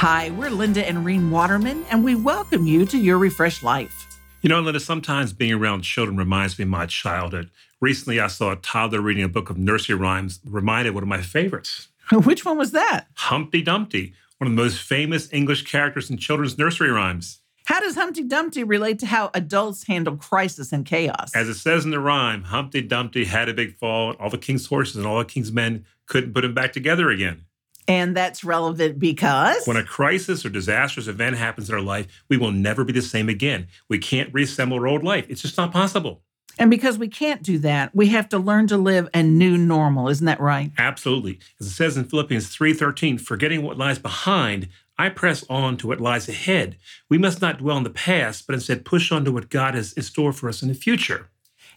Hi, we're Linda and Reen Waterman, and we welcome you to Your Refreshed Life. You know, Linda, sometimes being around children reminds me of my childhood. Recently, I saw a toddler reading a book of nursery rhymes, reminded one of my favorites. Which one was that? Humpty Dumpty, one of the most famous English characters in children's nursery rhymes. How does Humpty Dumpty relate to how adults handle crisis and chaos? As it says in the rhyme, Humpty Dumpty had a big fall, and all the king's horses and all the king's men couldn't put him back together again. And that's relevant because when a crisis or disastrous event happens in our life, we will never be the same again. We can't reassemble our old life. It's just not possible. And because we can't do that, we have to learn to live a new normal. Isn't that right? Absolutely. As it says in Philippians 3:13, forgetting what lies behind, I press on to what lies ahead. We must not dwell in the past, but instead push on to what God has in store for us in the future.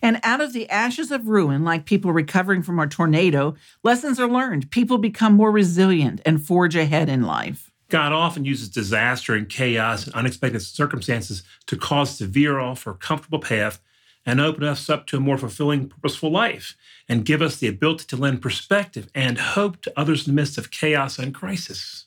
And out of the ashes of ruin, like people recovering from a tornado, lessons are learned. People become more resilient and forge ahead in life. God often uses disaster and chaos and unexpected circumstances to cause us to veer off our comfortable path and open us up to a more fulfilling, purposeful life and give us the ability to lend perspective and hope to others in the midst of chaos and crisis.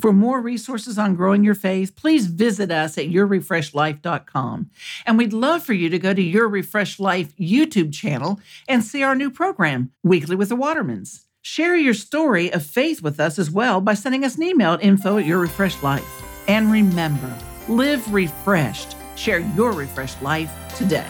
For more resources on growing your faith, please visit us at yourrefreshedlife.com. And we'd love for you to go to Your Refreshed Life YouTube channel and see our new program, Weekly with the Watermans. Share your story of faith with us as well by sending us an email at info at Your Refreshed Life. And remember, live refreshed. Share your refreshed life today.